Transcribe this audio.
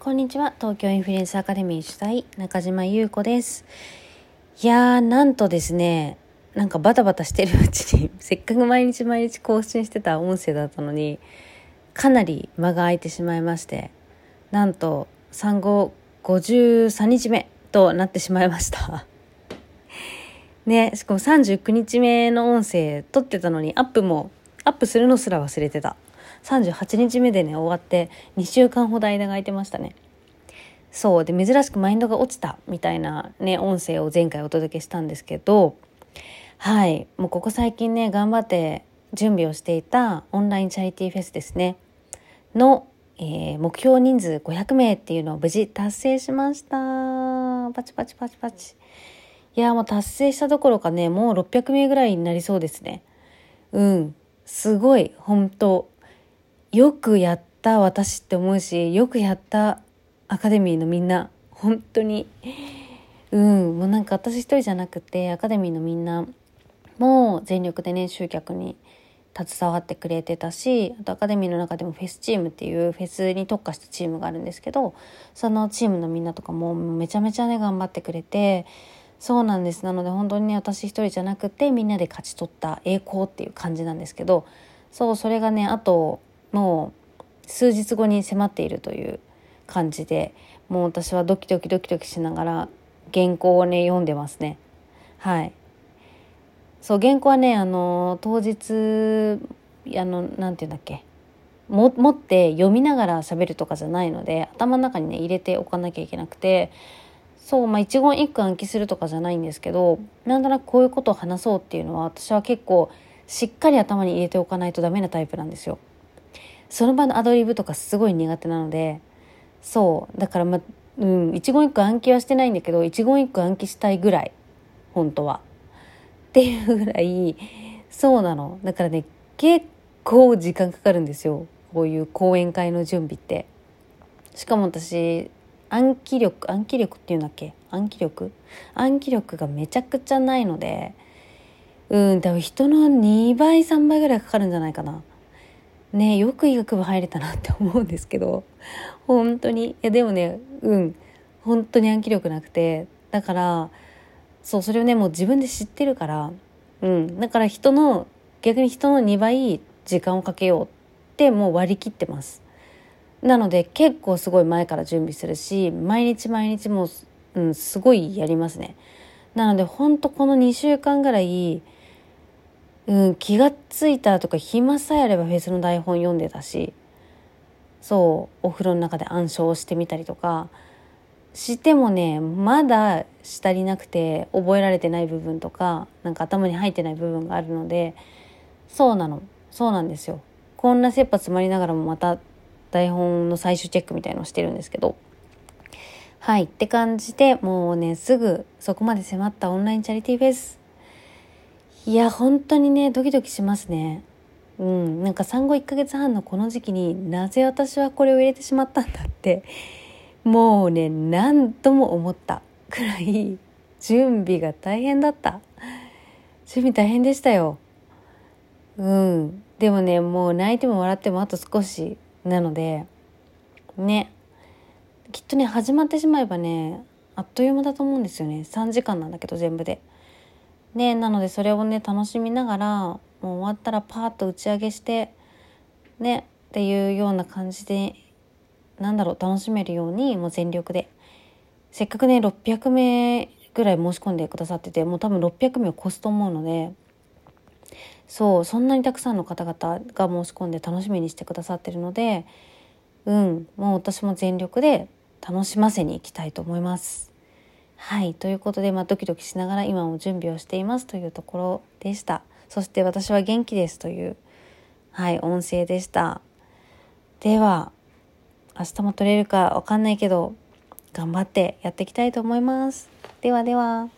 こんにちは。東京インフルエンスアカデミー主催中島優子です。いやーなんとですねなんかバタバタしてるうちに せっかく毎日毎日更新してた音声だったのにかなり間が空いてしまいましてなんと産後53日目となってしまいました。ねしかも39日目の音声撮ってたのにアップもアップするのすら忘れてた。38日目でね終わって2週間ほど間が空いてましたね。そうで珍しくマインドが落ちたみたいなね音声を前回お届けしたんですけどはいもうここ最近ね頑張って準備をしていたオンラインチャリティーフェスですね。の、えー、目標人数500名っていうのを無事達成しました。パチパチパチパチ。いやもう達成したどころかねもう600名ぐらいになりそうですね。うんすごい本当よくやった私って思うしよくやったアカデミーのみんな本当に。うん。もうなんか私一人じゃなくてアカデミーのみんなも全力でね集客に携わってくれてたしあとアカデミーの中でもフェスチームっていうフェスに特化したチームがあるんですけどそのチームのみんなとかもめちゃめちゃね頑張ってくれてそうなんです。なので本当にね私一人じゃなくてみんなで勝ち取った栄光っていう感じなんですけどそうそれがねあともう数日後に迫っているという感じでもう私はドキドキドキドキしながら原稿をね読んでますね。はい。そう原稿はねあの当日あのなんて言うんだっけ。も持って読みながら喋るとかじゃないので頭の中にね入れておかなきゃいけなくてそうまあ一言一句暗記するとかじゃないんですけどなんとなくこういうことを話そうっていうのは私は結構しっかり頭に入れておかないとダメなタイプなんですよ。その場のアドリブとかすごい苦手なのでそうだからまあうん一言一句暗記はしてないんだけど一言一句暗記したいぐらい本当は。っていうぐらいそうなのだからね結構時間かかるんですよこういう講演会の準備って。しかも私暗記力暗記力っていうんだっけ？暗記力？暗記力がめちゃくちゃないのでうん多分人の2倍3倍ぐらいかかるんじゃないかな。ねよく医学部入れたなって思うんですけど。本当に。いやでもねうん。本当に暗記力なくて。だからそうそれをねもう自分で知ってるから。うん。だから人の逆に人の2倍時間をかけようってもう割り切ってます。なので結構すごい前から準備するし毎日毎日もう、うん、すごいやりますね。なので本当この2週間ぐらいうん、気がついたとか暇さえあればフェスの台本読んでたしそうお風呂の中で暗唱してみたりとかしてもねまだしたりなくて覚えられてない部分とかなんか頭に入ってない部分があるのでそうなの。そうなんですよ。こんな切羽詰まりながらもまた台本の最終チェックみたいのをしてるんですけど。はいって感じでもうねすぐそこまで迫ったオンラインチャリティーフェス。いや本当にねドキドキしますね。うん。なんか産後1ヶ月半のこの時期になぜ私はこれを入れてしまったんだってもうね何度も思った。くらい準備が大変だった。準備大変でしたよ。うん。でもねもう泣いても笑ってもあと少しなのでね。きっとね始まってしまえばねあっという間だと思うんですよね。3時間なんだけど全部で。ねなのでそれをね楽しみながらもう終わったらパーッと打ち上げしてねっていうような感じでなんだろう楽しめるようにもう全力でせっかくね600名ぐらい申し込んでくださっててもう多分600名を超すと思うのでそうそんなにたくさんの方々が申し込んで楽しみにしてくださってるのでうんもう私も全力で楽しませに行きたいと思います。はい。ということで、まあ、ドキドキしながら今も準備をしていますというところでした。そして私は元気ですという、はい、音声でした。では、明日も撮れるかわかんないけど、頑張ってやっていきたいと思います。ではでは。